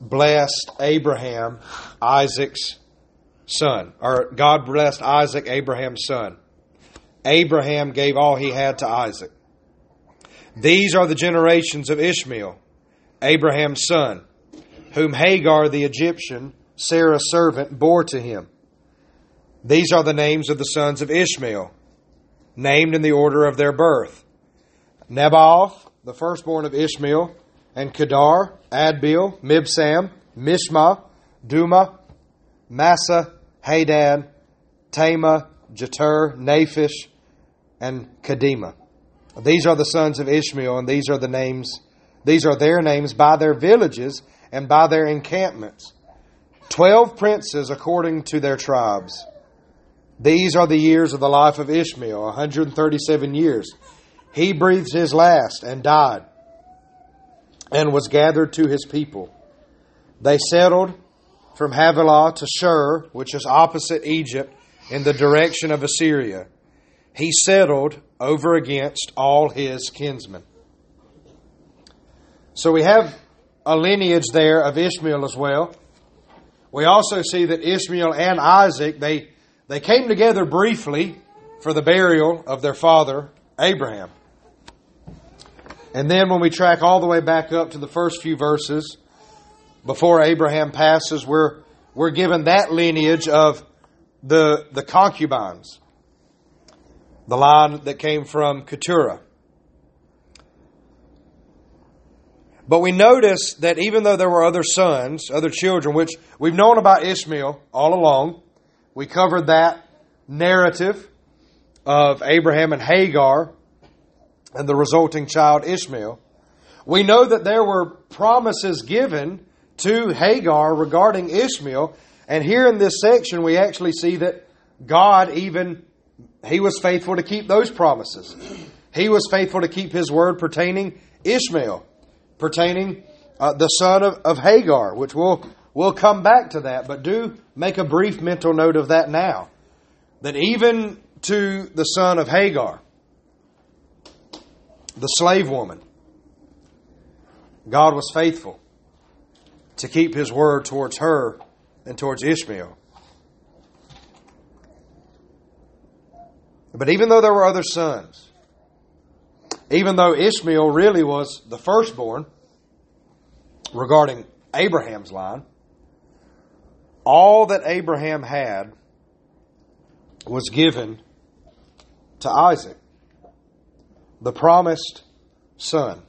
blessed Abraham, Isaac's son. Or God blessed Isaac, Abraham's son. Abraham gave all he had to Isaac. These are the generations of Ishmael, Abraham's son, whom Hagar the Egyptian, Sarah's servant, bore to him. These are the names of the sons of Ishmael, named in the order of their birth. Nebaioth, the firstborn of Ishmael, and Kedar, Adbeel, Mibsam, Mishma, Dumah, Massa, Hadad, Tema, Jetur, Naphish, and Kedemah. These are the sons of Ishmael, and these are the names, these are their names by their villages and by their encampments. Twelve princes according to their tribes. These are the years of the life of Ishmael, 137 years. He breathed his last and died, and was gathered to his people. They settled from Havilah to Shur, which is opposite Egypt, in the direction of Assyria. He settled over against all his kinsmen. So we have a lineage there of Ishmael as well. We also see that Ishmael and Isaac, they, they came together briefly for the burial of their father, Abraham. And then when we track all the way back up to the first few verses, before Abraham passes, we're, we're given that lineage of the, the concubines, the line that came from Keturah. But we notice that even though there were other sons, other children, which we've known about Ishmael all along, we covered that narrative of Abraham and Hagar and the resulting child Ishmael. We know that there were promises given to Hagar regarding Ishmael, and here in this section we actually see that God even he was faithful to keep those promises. He was faithful to keep his word pertaining Ishmael pertaining uh, the son of, of Hagar, which we'll, we'll come back to that, but do make a brief mental note of that now. That even to the son of Hagar, the slave woman, God was faithful to keep his word towards her and towards Ishmael. But even though there were other sons, even though Ishmael really was the firstborn regarding Abraham's line, all that Abraham had was given to Isaac, the promised son,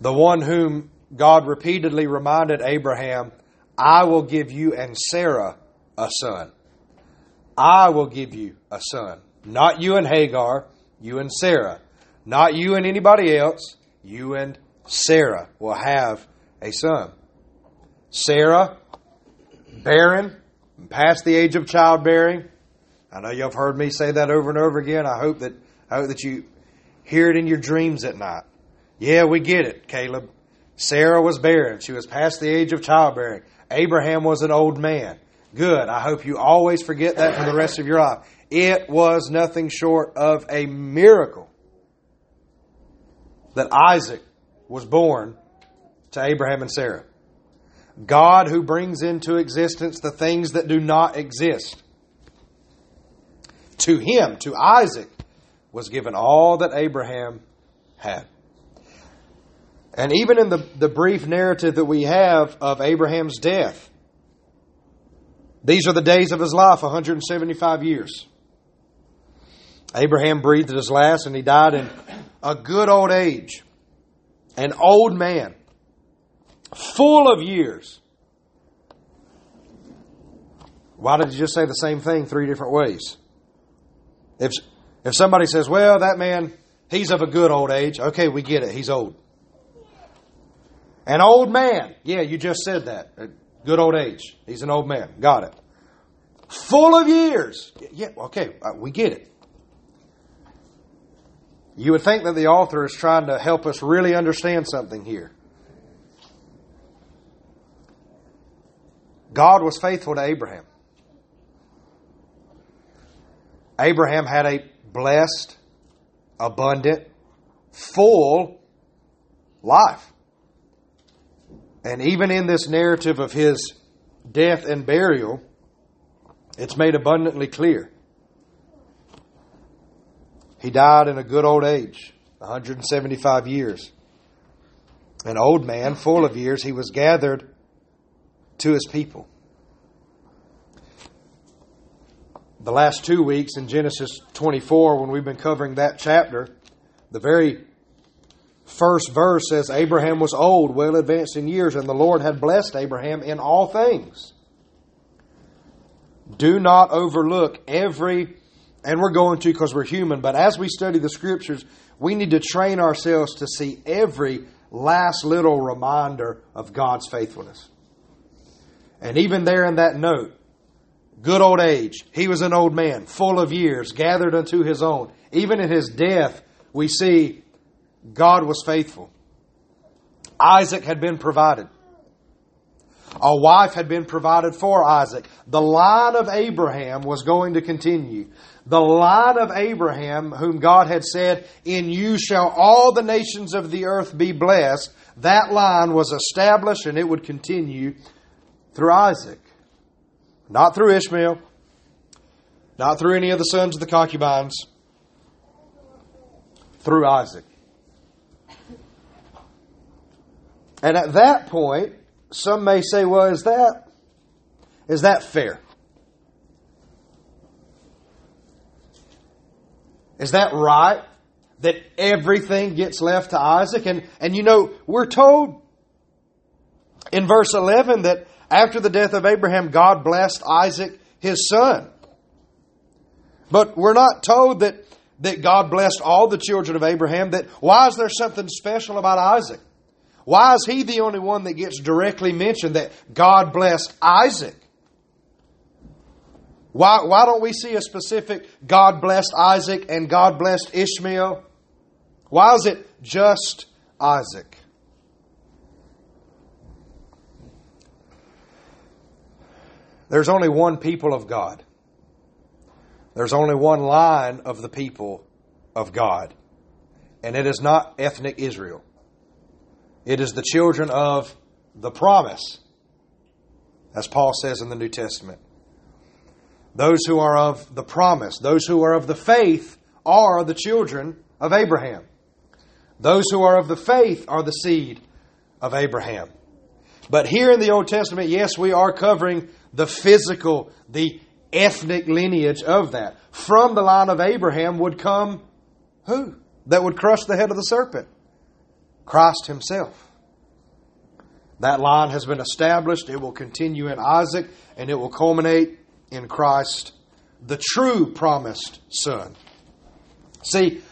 the one whom God repeatedly reminded Abraham, I will give you and Sarah a son. I will give you a son. Not you and Hagar, you and Sarah. Not you and anybody else. You and Sarah will have a son. Sarah, barren, past the age of childbearing. I know you've heard me say that over and over again. I hope that I hope that you hear it in your dreams at night. Yeah, we get it, Caleb. Sarah was barren. She was past the age of childbearing. Abraham was an old man. Good. I hope you always forget that for the rest of your life. It was nothing short of a miracle that Isaac was born to Abraham and Sarah. God who brings into existence the things that do not exist. To him, to Isaac, was given all that Abraham had. And even in the, the brief narrative that we have of Abraham's death, these are the days of his life 175 years. Abraham breathed his last and he died in a good old age. An old man. Full of years. Why did you just say the same thing three different ways? If, if somebody says, well, that man, he's of a good old age, okay, we get it. He's old. An old man. Yeah, you just said that. Good old age. He's an old man. Got it. Full of years. Yeah, okay, uh, we get it. You would think that the author is trying to help us really understand something here. God was faithful to Abraham. Abraham had a blessed, abundant, full life. And even in this narrative of his death and burial, it's made abundantly clear. He died in a good old age, 175 years. An old man, full of years, he was gathered to his people. The last two weeks in Genesis 24, when we've been covering that chapter, the very first verse says Abraham was old, well advanced in years, and the Lord had blessed Abraham in all things. Do not overlook every, and we're going to because we're human, but as we study the scriptures, we need to train ourselves to see every last little reminder of God's faithfulness. And even there in that note, good old age, he was an old man, full of years, gathered unto his own. Even in his death, we see God was faithful. Isaac had been provided. A wife had been provided for Isaac. The line of Abraham was going to continue. The line of Abraham, whom God had said, In you shall all the nations of the earth be blessed, that line was established and it would continue through Isaac. Not through Ishmael, not through any of the sons of the concubines, through Isaac. And at that point, some may say, well, is that is that fair? Is that right? That everything gets left to Isaac? And and you know, we're told in verse 11 that after the death of Abraham, God blessed Isaac, his son. But we're not told that, that God blessed all the children of Abraham. That why is there something special about Isaac? Why is he the only one that gets directly mentioned that God blessed Isaac? Why, why don't we see a specific God blessed Isaac and God blessed Ishmael? Why is it just Isaac? There's only one people of God. There's only one line of the people of God. And it is not ethnic Israel. It is the children of the promise, as Paul says in the New Testament. Those who are of the promise, those who are of the faith, are the children of Abraham. Those who are of the faith are the seed of Abraham. But here in the Old Testament, yes, we are covering the physical, the ethnic lineage of that. From the line of Abraham would come who? That would crush the head of the serpent. Christ Himself. That line has been established. It will continue in Isaac and it will culminate in Christ, the true promised Son. See,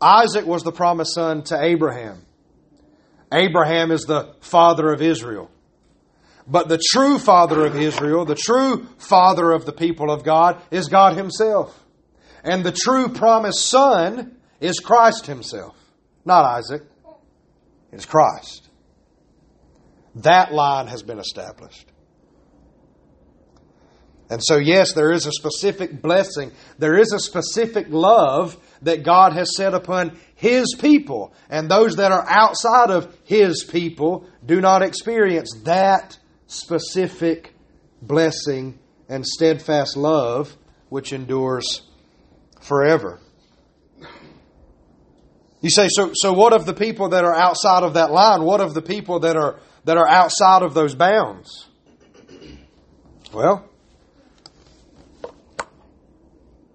Isaac was the promised son to Abraham. Abraham is the father of Israel. But the true father of Israel, the true father of the people of God, is God Himself. And the true promised son is Christ Himself, not Isaac. It's Christ. That line has been established. And so, yes, there is a specific blessing. There is a specific love that God has set upon His people. And those that are outside of His people do not experience that specific blessing and steadfast love which endures forever. You say, so, so what of the people that are outside of that line? What of the people that are, that are outside of those bounds? Well,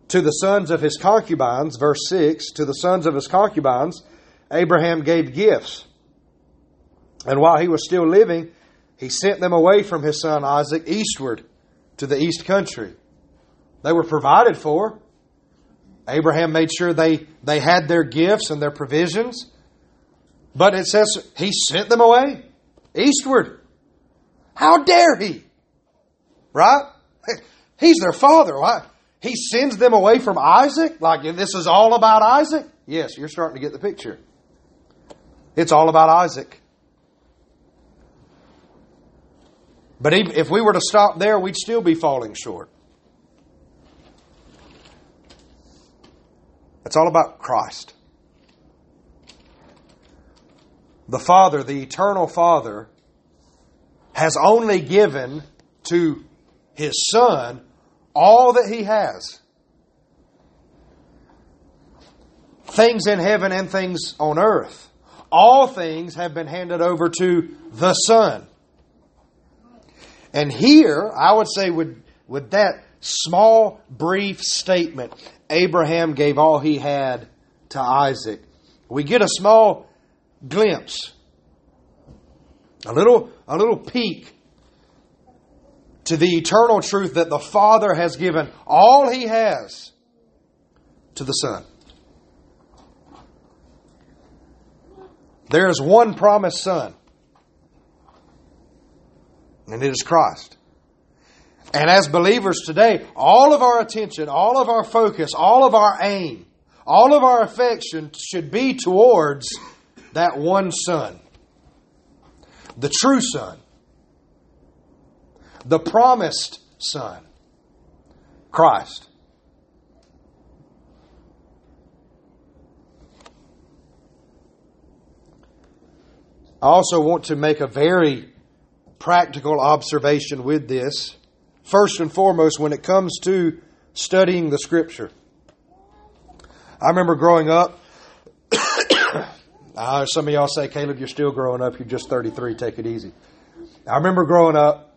to the sons of his concubines, verse 6, to the sons of his concubines, Abraham gave gifts. And while he was still living, he sent them away from his son Isaac eastward to the east country. They were provided for. Abraham made sure they, they had their gifts and their provisions. But it says he sent them away eastward. How dare he? Right? He's their father. Why? He sends them away from Isaac? Like this is all about Isaac? Yes, you're starting to get the picture. It's all about Isaac. But if we were to stop there, we'd still be falling short. It's all about Christ. The Father, the eternal Father, has only given to his son all that he has. Things in heaven and things on earth. All things have been handed over to the Son. And here, I would say, with, with that small, brief statement, Abraham gave all he had to Isaac. We get a small glimpse, a little, a little peek to the eternal truth that the Father has given all he has to the Son. There is one promised Son, and it is Christ. And as believers today, all of our attention, all of our focus, all of our aim, all of our affection should be towards that one Son, the true Son, the promised Son, Christ. I also want to make a very practical observation with this. First and foremost, when it comes to studying the Scripture. I remember growing up, uh, some of y'all say, Caleb, you're still growing up. You're just 33. Take it easy. I remember growing up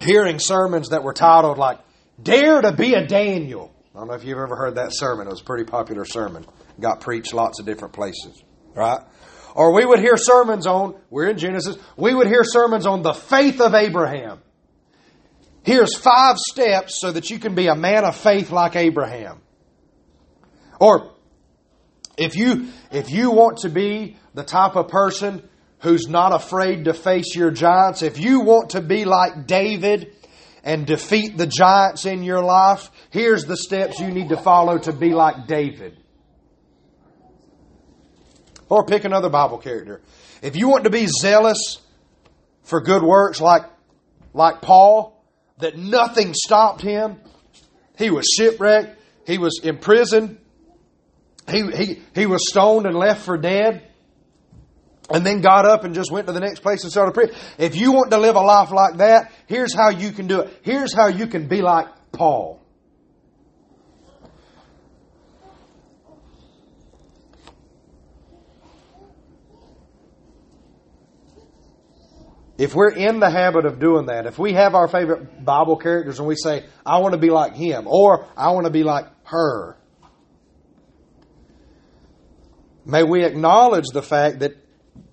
hearing sermons that were titled like, Dare to be a Daniel. I don't know if you've ever heard that sermon. It was a pretty popular sermon. Got preached lots of different places. Right? Or we would hear sermons on, we're in Genesis, we would hear sermons on the faith of Abraham. Here's five steps so that you can be a man of faith like Abraham. Or if you if you want to be the type of person who's not afraid to face your giants, if you want to be like David and defeat the giants in your life, here's the steps you need to follow to be like David. Or pick another Bible character. If you want to be zealous for good works like, like Paul, that nothing stopped him, he was shipwrecked, he was imprisoned, he, he, he was stoned and left for dead, and then got up and just went to the next place and started preaching. If you want to live a life like that, here's how you can do it. Here's how you can be like Paul. If we're in the habit of doing that, if we have our favorite Bible characters and we say, I want to be like him, or I want to be like her, may we acknowledge the fact that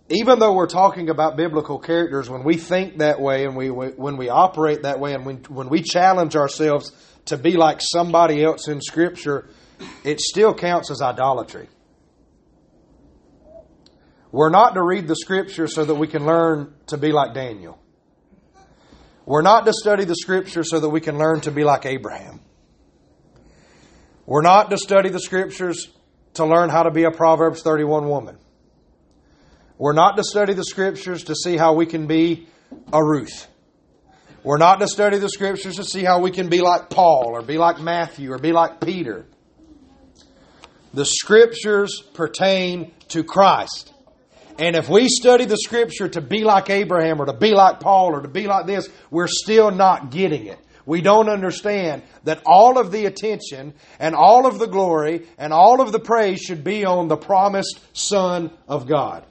even though we're talking about biblical characters, when we think that way and we, when we operate that way and when, when we challenge ourselves to be like somebody else in Scripture, it still counts as idolatry. We're not to read the Scripture so that we can learn to be like Daniel. We're not to study the Scripture so that we can learn to be like Abraham. We're not to study the Scriptures to learn how to be a Proverbs 31 woman. We're not to study the Scriptures to see how we can be a Ruth. We're not to study the Scriptures to see how we can be like Paul or be like Matthew or be like Peter. The Scriptures pertain to Christ. And if we study the scripture to be like Abraham or to be like Paul or to be like this, we're still not getting it. We don't understand that all of the attention and all of the glory and all of the praise should be on the promised Son of God.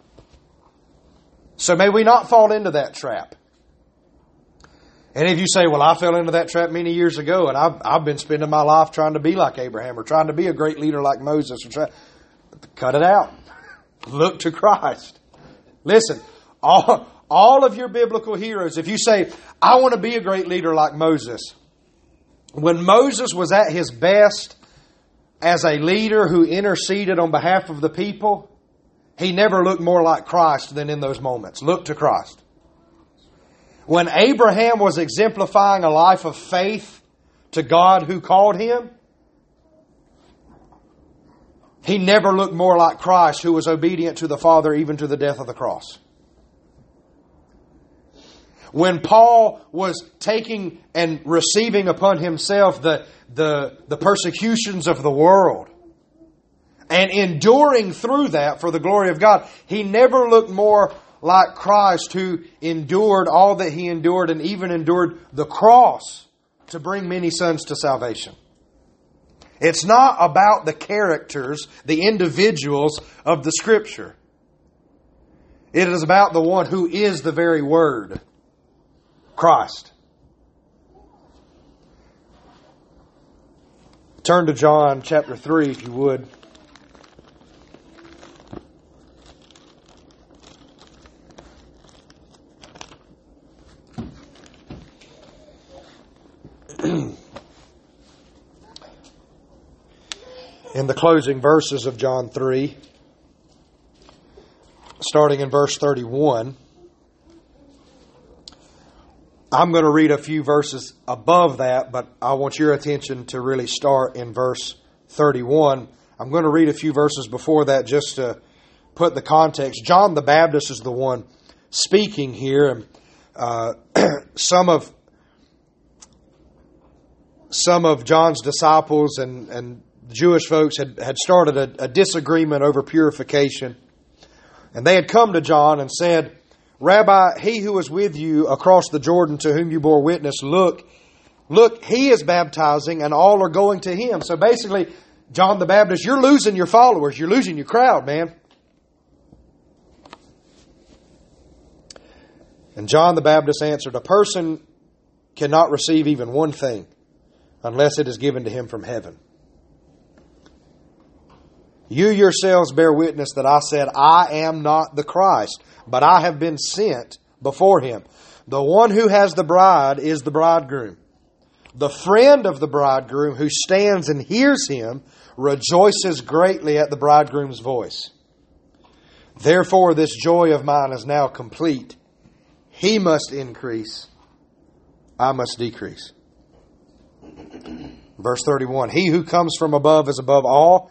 So may we not fall into that trap. And if you say, well, I fell into that trap many years ago and I've, I've been spending my life trying to be like Abraham or trying to be a great leader like Moses, or try, cut it out. Look to Christ. Listen, all, all of your biblical heroes, if you say, I want to be a great leader like Moses, when Moses was at his best as a leader who interceded on behalf of the people, he never looked more like Christ than in those moments. Look to Christ. When Abraham was exemplifying a life of faith to God who called him, he never looked more like Christ, who was obedient to the Father even to the death of the cross. When Paul was taking and receiving upon himself the, the, the persecutions of the world and enduring through that for the glory of God, he never looked more like Christ who endured all that he endured and even endured the cross to bring many sons to salvation. It's not about the characters, the individuals of the Scripture. It is about the one who is the very Word, Christ. Turn to John chapter 3, if you would. in the closing verses of John 3, starting in verse 31. I'm going to read a few verses above that, but I want your attention to really start in verse 31. I'm going to read a few verses before that just to put the context. John the Baptist is the one speaking here, and uh, some of some of John's disciples and, and Jewish folks had, had started a, a disagreement over purification. And they had come to John and said, Rabbi, he who was with you across the Jordan to whom you bore witness, look, look, he is baptizing and all are going to him. So basically, John the Baptist, you're losing your followers. You're losing your crowd, man. And John the Baptist answered, A person cannot receive even one thing unless it is given to him from heaven. You yourselves bear witness that I said, I am not the Christ, but I have been sent before him. The one who has the bride is the bridegroom. The friend of the bridegroom who stands and hears him rejoices greatly at the bridegroom's voice. Therefore, this joy of mine is now complete. He must increase, I must decrease. Verse 31 He who comes from above is above all.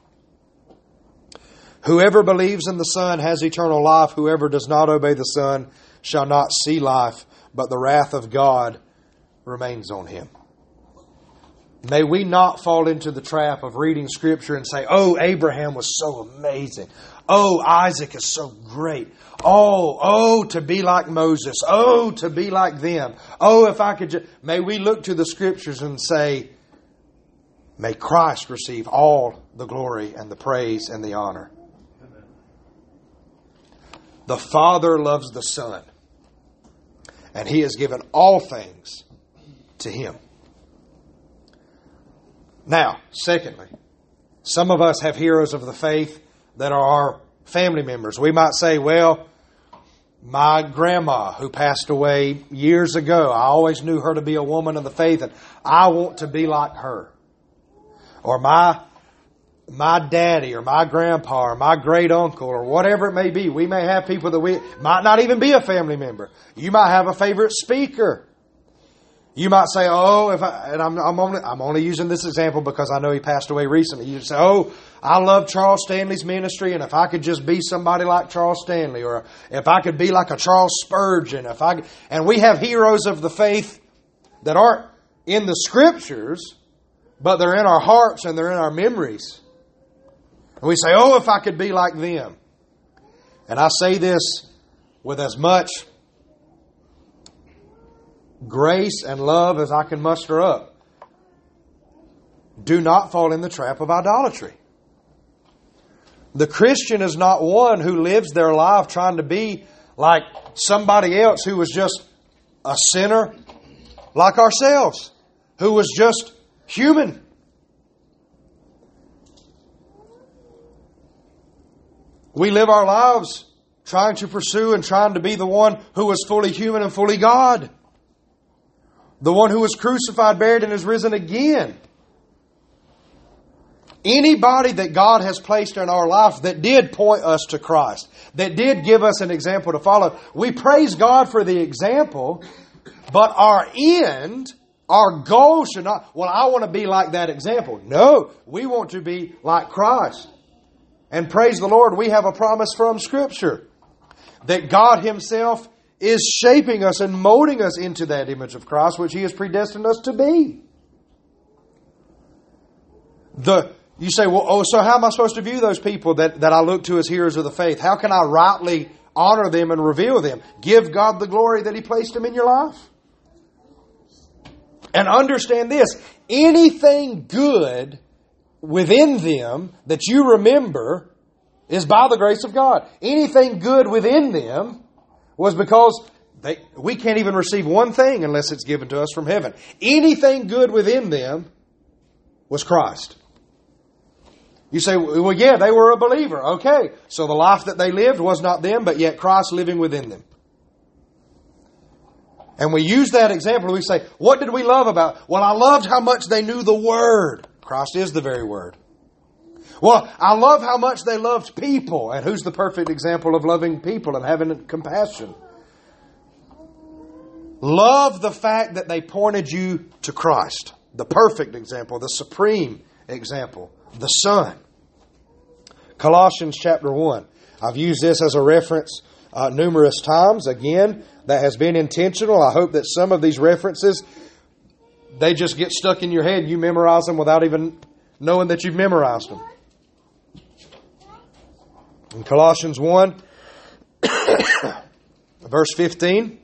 Whoever believes in the Son has eternal life. Whoever does not obey the Son shall not see life, but the wrath of God remains on him. May we not fall into the trap of reading Scripture and say, Oh, Abraham was so amazing. Oh, Isaac is so great. Oh, oh, to be like Moses. Oh, to be like them. Oh, if I could just. May we look to the Scriptures and say, May Christ receive all the glory and the praise and the honor. The Father loves the Son, and He has given all things to Him. Now, secondly, some of us have heroes of the faith that are our family members. We might say, well, my grandma who passed away years ago, I always knew her to be a woman of the faith and I want to be like her. Or my my daddy or my grandpa or my great uncle or whatever it may be. We may have people that we might not even be a family member. You might have a favorite speaker. You might say, "Oh, if I," and I'm, I'm only I'm only using this example because I know he passed away recently. You say, "Oh, I love Charles Stanley's ministry, and if I could just be somebody like Charles Stanley, or if I could be like a Charles Spurgeon, if I," and we have heroes of the faith that aren't in the scriptures, but they're in our hearts and they're in our memories. And we say, oh, if I could be like them. And I say this with as much grace and love as I can muster up. Do not fall in the trap of idolatry. The Christian is not one who lives their life trying to be like somebody else who was just a sinner like ourselves, who was just human. We live our lives trying to pursue and trying to be the one who was fully human and fully God. The one who was crucified, buried, and is risen again. Anybody that God has placed in our life that did point us to Christ, that did give us an example to follow, we praise God for the example, but our end, our goal should not, well, I want to be like that example. No, we want to be like Christ. And praise the Lord, we have a promise from Scripture that God Himself is shaping us and molding us into that image of Christ, which He has predestined us to be. The, you say, well, oh, so how am I supposed to view those people that, that I look to as heroes of the faith? How can I rightly honor them and reveal them? Give God the glory that He placed them in your life. And understand this anything good within them that you remember is by the grace of God. Anything good within them was because they, we can't even receive one thing unless it's given to us from heaven. Anything good within them was Christ. You say, well, yeah, they were a believer. Okay. So the life that they lived was not them, but yet Christ living within them. And we use that example. We say, what did we love about? Well, I loved how much they knew the Word. Christ is the very Word. Well, I love how much they loved people. And who's the perfect example of loving people and having compassion? Love the fact that they pointed you to Christ, the perfect example, the supreme example the Son. Colossians chapter 1. I've used this as a reference uh, numerous times. Again, that has been intentional. I hope that some of these references they just get stuck in your head. You memorize them without even knowing that you've memorized them. In Colossians 1, verse 15,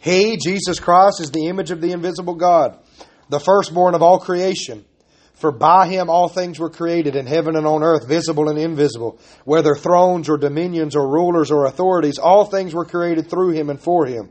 He, Jesus Christ, is the image of the invisible God, the firstborn of all creation. For by him all things were created in heaven and on earth, visible and invisible, whether thrones or dominions or rulers or authorities, all things were created through him and for him.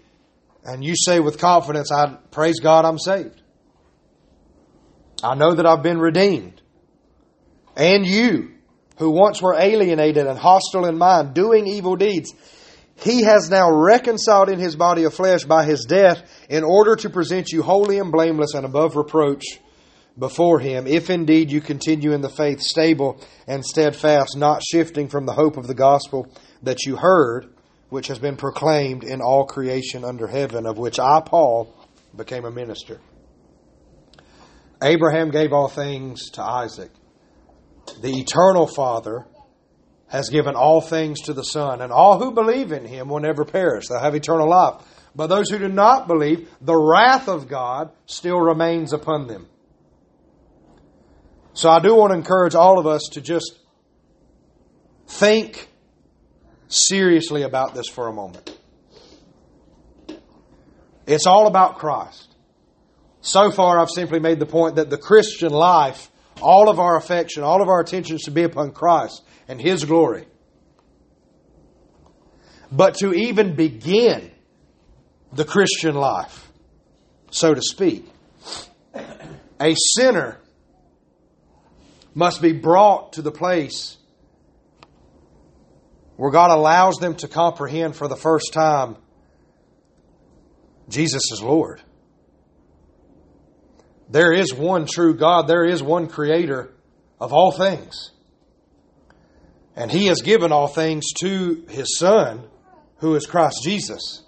and you say with confidence, I praise God, I'm saved. I know that I've been redeemed. And you, who once were alienated and hostile in mind, doing evil deeds, he has now reconciled in his body of flesh by his death in order to present you holy and blameless and above reproach before him, if indeed you continue in the faith, stable and steadfast, not shifting from the hope of the gospel that you heard, which has been proclaimed in all creation under heaven, of which I, Paul, became a minister. Abraham gave all things to Isaac. The eternal Father has given all things to the Son, and all who believe in him will never perish. They'll have eternal life. But those who do not believe, the wrath of God still remains upon them. So I do want to encourage all of us to just think seriously about this for a moment. It's all about Christ. So far, I've simply made the point that the Christian life, all of our affection, all of our attention should be upon Christ and His glory. But to even begin the Christian life, so to speak, a sinner must be brought to the place where God allows them to comprehend for the first time Jesus is Lord. There is one true God, there is one creator of all things. And he has given all things to his Son, who is Christ Jesus.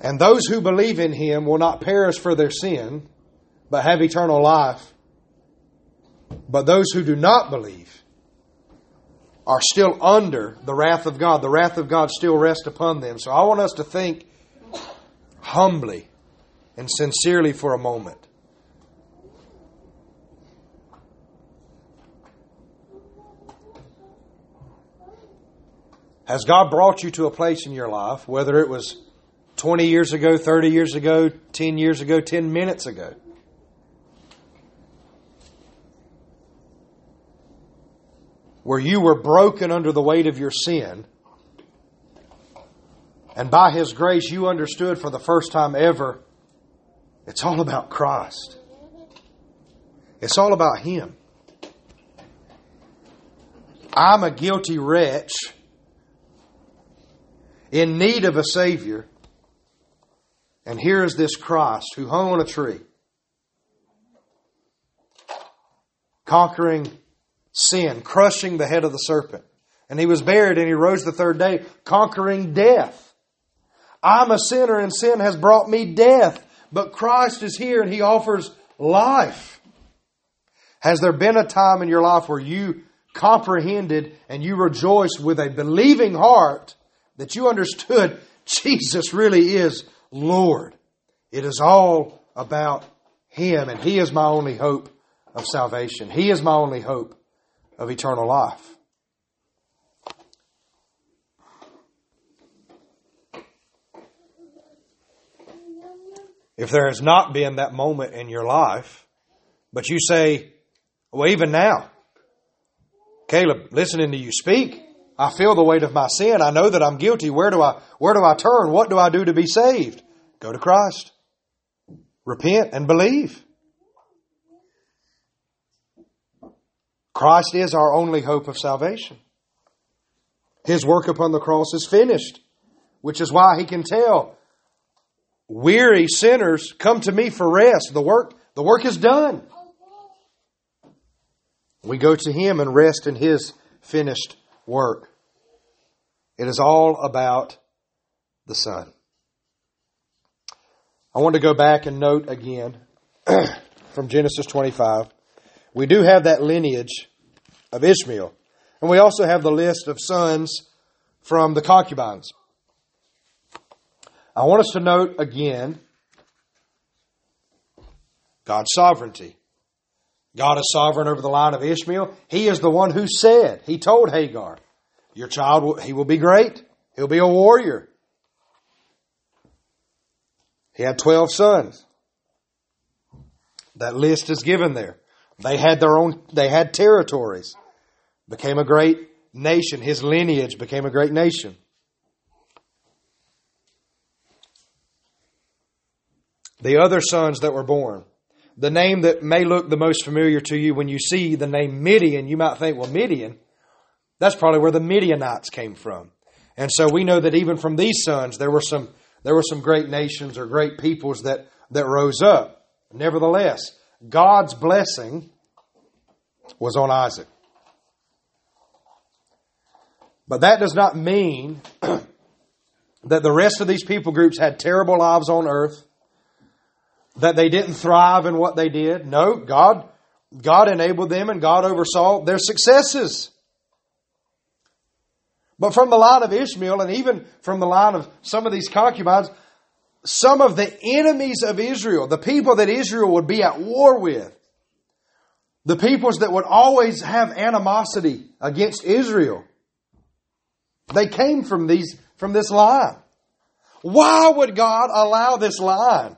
And those who believe in him will not perish for their sin, but have eternal life. But those who do not believe are still under the wrath of God. The wrath of God still rests upon them. So I want us to think humbly and sincerely for a moment. Has God brought you to a place in your life, whether it was 20 years ago, 30 years ago, 10 years ago, 10 minutes ago, where you were broken under the weight of your sin. And by His grace, you understood for the first time ever it's all about Christ. It's all about Him. I'm a guilty wretch in need of a Savior. And here is this Christ who hung on a tree, conquering sin, crushing the head of the serpent. And he was buried and he rose the third day, conquering death. I'm a sinner and sin has brought me death, but Christ is here and he offers life. Has there been a time in your life where you comprehended and you rejoiced with a believing heart that you understood Jesus really is Lord? It is all about Him, and He is my only hope of salvation. He is my only hope of eternal life. If there has not been that moment in your life, but you say, well, even now, Caleb, listening to you speak, I feel the weight of my sin. I know that I'm guilty. Where do I, where do I turn? What do I do to be saved? Go to Christ. Repent and believe. Christ is our only hope of salvation. His work upon the cross is finished, which is why he can tell weary sinners, come to me for rest. The work, the work is done. We go to him and rest in his finished work. It is all about the Son. I want to go back and note again from Genesis 25. We do have that lineage of Ishmael. And we also have the list of sons from the concubines. I want us to note again God's sovereignty. God is sovereign over the line of Ishmael. He is the one who said, He told Hagar, Your child, will, he will be great. He'll be a warrior. He had 12 sons. That list is given there. They had their own, they had territories. Became a great nation. His lineage became a great nation. The other sons that were born. The name that may look the most familiar to you when you see the name Midian, you might think, well, Midian, that's probably where the Midianites came from. And so we know that even from these sons, there were some, there were some great nations or great peoples that, that rose up. Nevertheless, God's blessing was on Isaac. But that does not mean that the rest of these people groups had terrible lives on earth, that they didn't thrive in what they did. No, God, God enabled them and God oversaw their successes. But from the line of Ishmael and even from the line of some of these concubines, some of the enemies of Israel, the people that Israel would be at war with, the peoples that would always have animosity against Israel, they came from these, from this line. Why would God allow this line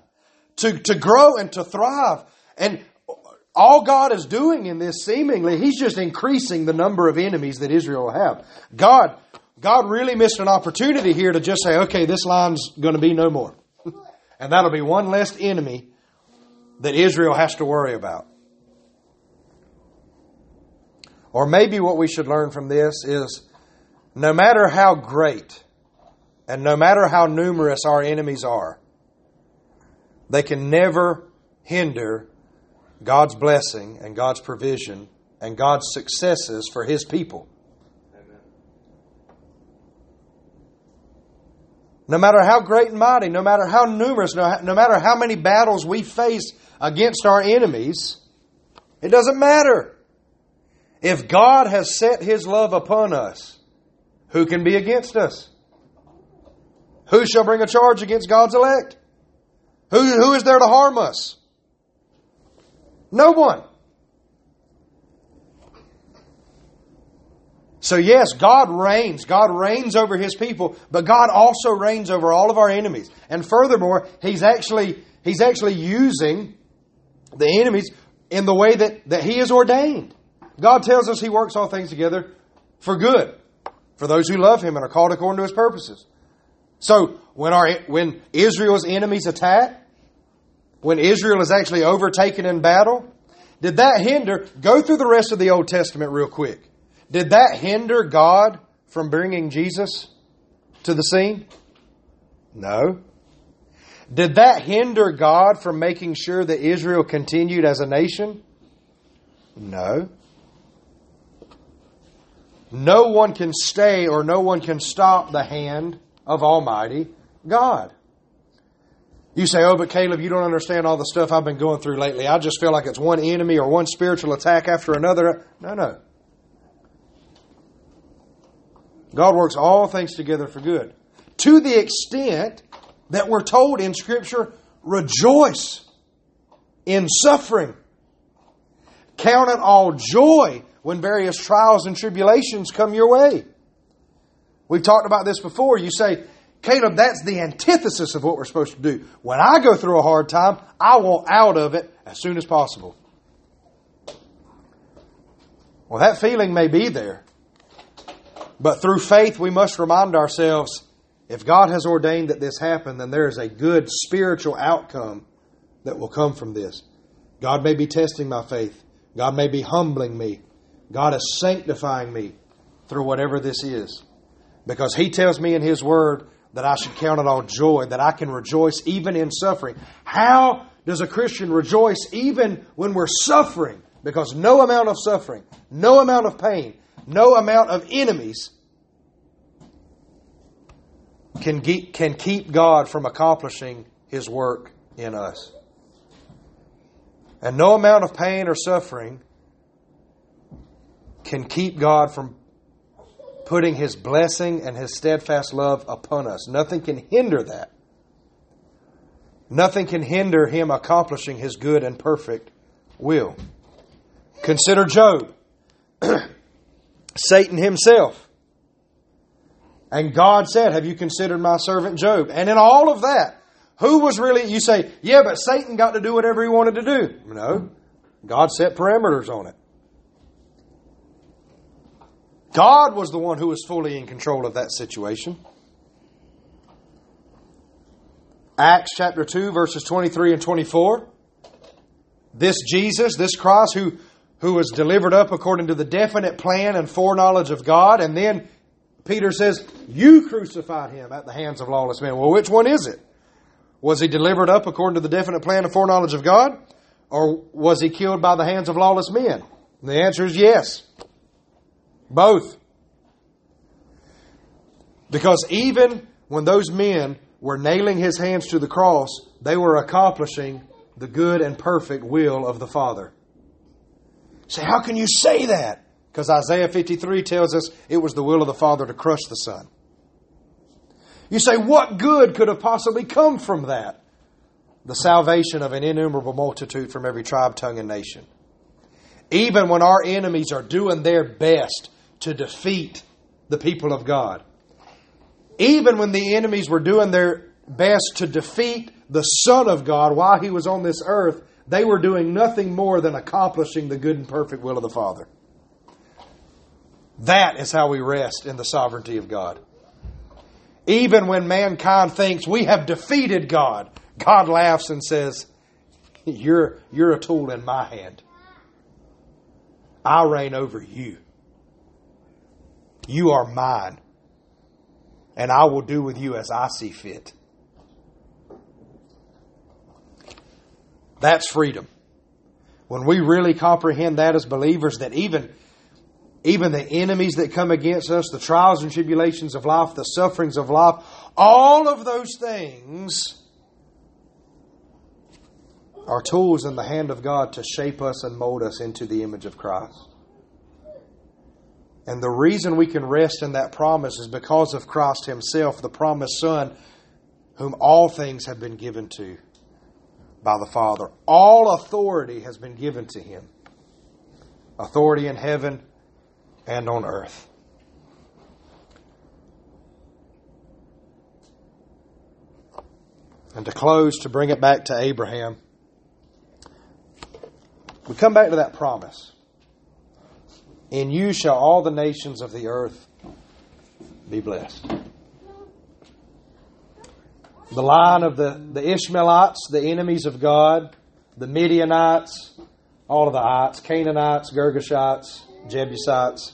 to, to grow and to thrive? And all God is doing in this seemingly, He's just increasing the number of enemies that Israel will have. God, God really missed an opportunity here to just say, okay, this line's going to be no more. And that'll be one less enemy that Israel has to worry about. Or maybe what we should learn from this is no matter how great and no matter how numerous our enemies are, they can never hinder God's blessing and God's provision and God's successes for His people. No matter how great and mighty, no matter how numerous, no, matter how many battles we face against our enemies, it doesn't matter. If God has set His love upon us, who can be against us? Who shall bring a charge against God's elect? Who, who is there to harm us? No one. So yes, God reigns. God reigns over His people, but God also reigns over all of our enemies. And furthermore, He's actually, He's actually using the enemies in the way that, that He has ordained. God tells us He works all things together for good for those who love him and are called according to his purposes. So when our when Israel's enemies attack, when Israel is actually overtaken in battle, did that hinder go through the rest of the Old Testament real quick? Did that hinder God from bringing Jesus to the scene? No. Did that hinder God from making sure that Israel continued as a nation? No. No one can stay or no one can stop the hand of Almighty God. You say, oh, but Caleb, you don't understand all the stuff I've been going through lately. I just feel like it's one enemy or one spiritual attack after another. No, no. God works all things together for good. To the extent that we're told in Scripture, rejoice in suffering. Count it all joy when various trials and tribulations come your way. We've talked about this before. You say, Caleb, that's the antithesis of what we're supposed to do. When I go through a hard time, I want out of it as soon as possible. Well, that feeling may be there. But through faith, we must remind ourselves if God has ordained that this happen, then there is a good spiritual outcome that will come from this. God may be testing my faith. God may be humbling me. God is sanctifying me through whatever this is. Because He tells me in His Word that I should count it all joy, that I can rejoice even in suffering. How does a Christian rejoice even when we're suffering? Because no amount of suffering, no amount of pain, no amount of enemies can, can keep God from accomplishing His work in us. And no amount of pain or suffering can keep God from putting His blessing and His steadfast love upon us. Nothing can hinder that. Nothing can hinder Him accomplishing His good and perfect will. Consider Job, Satan himself. And God said, Have you considered my servant Job? And in all of that, who was really, you say, yeah, but Satan got to do whatever he wanted to do. No. God set parameters on it. God was the one who was fully in control of that situation. Acts chapter 2, verses 23 and 24. This Jesus, this Christ, who, who was delivered up according to the definite plan and foreknowledge of God, and then Peter says, You crucified him at the hands of lawless men. Well, which one is it? Was he delivered up according to the definite plan and foreknowledge of God? Or was he killed by the hands of lawless men? And the answer is yes. Both. Because even when those men were nailing his hands to the cross, they were accomplishing the good and perfect will of the Father. Say, how can you say that? Because Isaiah 53 tells us it was the will of the Father to crush the Son. You say, what good could have possibly come from that? The salvation of an innumerable multitude from every tribe, tongue, and nation. Even when our enemies are doing their best to defeat the people of God. Even when the enemies were doing their best to defeat the Son of God while he was on this earth, they were doing nothing more than accomplishing the good and perfect will of the Father. That is how we rest in the sovereignty of God. Even when mankind thinks we have defeated God, God laughs and says, You're, you're a tool in my hand. I reign over you. You are mine. And I will do with you as I see fit. That's freedom. When we really comprehend that as believers, that even, even the enemies that come against us, the trials and tribulations of life, the sufferings of life, all of those things are tools in the hand of God to shape us and mold us into the image of Christ. And the reason we can rest in that promise is because of Christ Himself, the promised Son, whom all things have been given to by the Father. All authority has been given to Him authority in heaven and on earth. And to close, to bring it back to Abraham, we come back to that promise. In you shall all the nations of the earth be blessed. The line of the, the Ishmaelites, the enemies of God, the Midianites, all of the ites, Canaanites, Girgashites, Jebusites,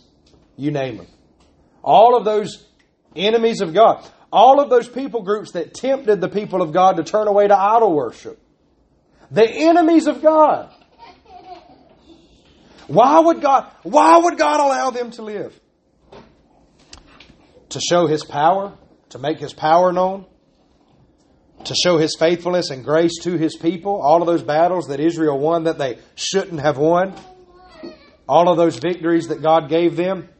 you name them. All of those enemies of God. All of those people groups that tempted the people of God to turn away to idol worship. The enemies of God. Why would God, why would God allow them to live? To show His power? To make His power known? To show His faithfulness and grace to His people? All of those battles that Israel won that they shouldn't have won? All of those victories that God gave them?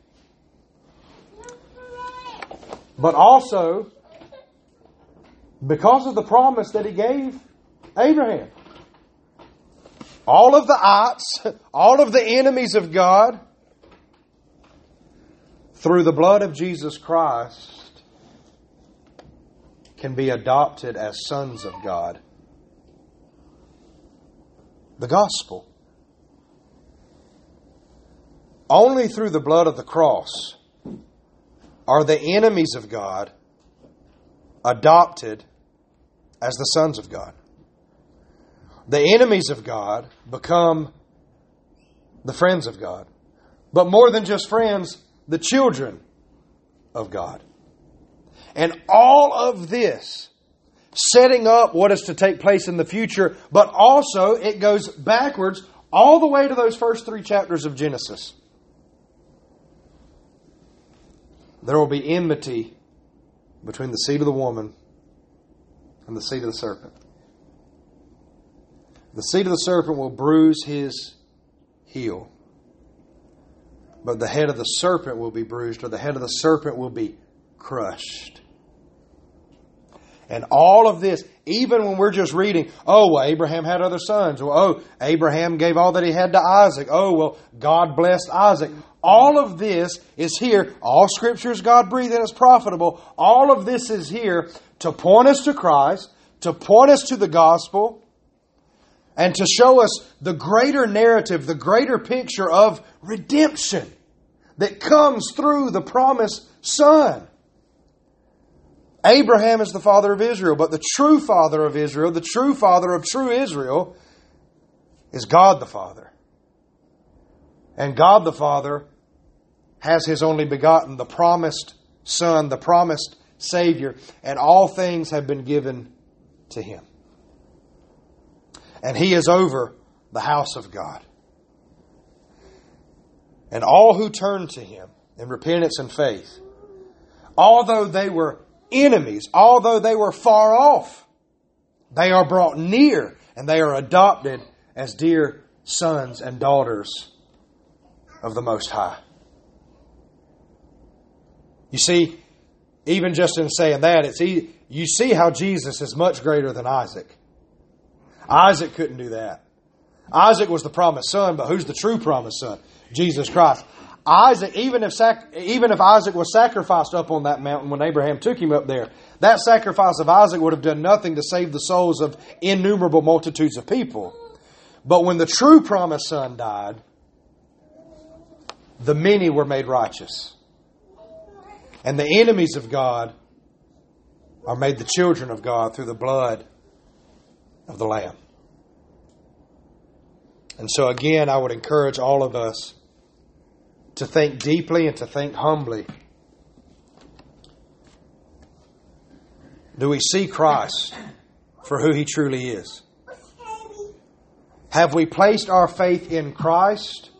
But also, because of the promise that He gave Abraham. All of the ites, all of the enemies of God, through the blood of Jesus Christ, can be adopted as sons of God. The gospel. Only through the blood of the cross are the enemies of God adopted as the sons of God the enemies of God become the friends of God. But more than just friends, the children of God. And all of this setting up what is to take place in the future, but also it goes backwards all the way to those first three chapters of Genesis. There will be enmity between the seed of the woman and the seed of the serpent. The seed of the serpent will bruise his heel. But the head of the serpent will be bruised, or the head of the serpent will be crushed. And all of this, even when we're just reading, oh, well, Abraham had other sons. Well, oh, Abraham gave all that he had to Isaac. Oh, well, God blessed Isaac. All of this is here. All scripture is God breathed and it's profitable. All of this is here to point us to Christ, to point us to the gospel, and to show us the greater narrative, the greater picture of redemption that comes through the promised Son. Abraham is the father of Israel, but the true father of Israel, the true father of true Israel, is God the Father. And God the Father has His only begotten, the promised Son, the promised Savior, and all things have been given to Him and he is over the house of God. And all who turn to him in repentance and faith, although they were enemies, although they were far off, they are brought near and they are adopted as dear sons and daughters of the Most High. You see, even just in saying that, it's you see how Jesus is much greater than Isaac. Isaac couldn't do that. Isaac was the promised son, but who's the true promised son? Jesus Christ. Isaac, even if sac- even if Isaac was sacrificed up on that mountain when Abraham took him up there, that sacrifice of Isaac would have done nothing to save the souls of innumerable multitudes of people. But when the true promised son died, the many were made righteous. And the enemies of God are made the children of God through the blood of the Lamb. And so, again, I would encourage all of us to think deeply and to think humbly. Do we see Christ for who he truly is? Have we placed our faith in Christ?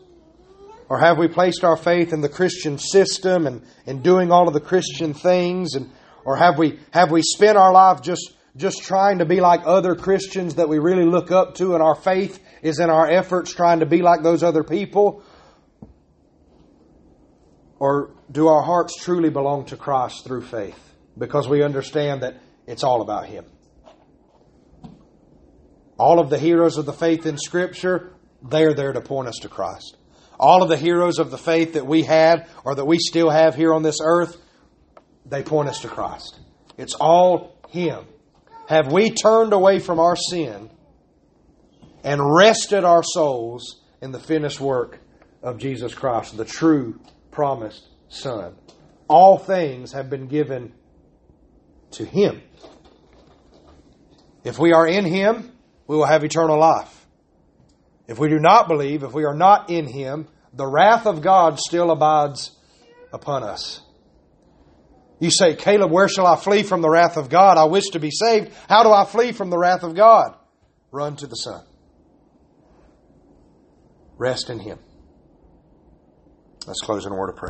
Or have we placed our faith in the Christian system and in doing all of the Christian things? And, or have we, have we spent our life just just trying to be like other Christians that we really look up to, and our faith is in our efforts trying to be like those other people? Or do our hearts truly belong to Christ through faith? Because we understand that it's all about Him. All of the heroes of the faith in Scripture, they're there to point us to Christ. All of the heroes of the faith that we had or that we still have here on this earth, they point us to Christ. It's all Him. Have we turned away from our sin and rested our souls in the finished work of Jesus Christ, the true promised Son. All things have been given to Him. If we are in Him, we will have eternal life. If we do not believe, if we are not in Him, the wrath of God still abides upon us. You say, Caleb, where shall I flee from the wrath of God? I wish to be saved. How do I flee from the wrath of God? Run to the Son. Rest in Him. Let's close in a word of prayer.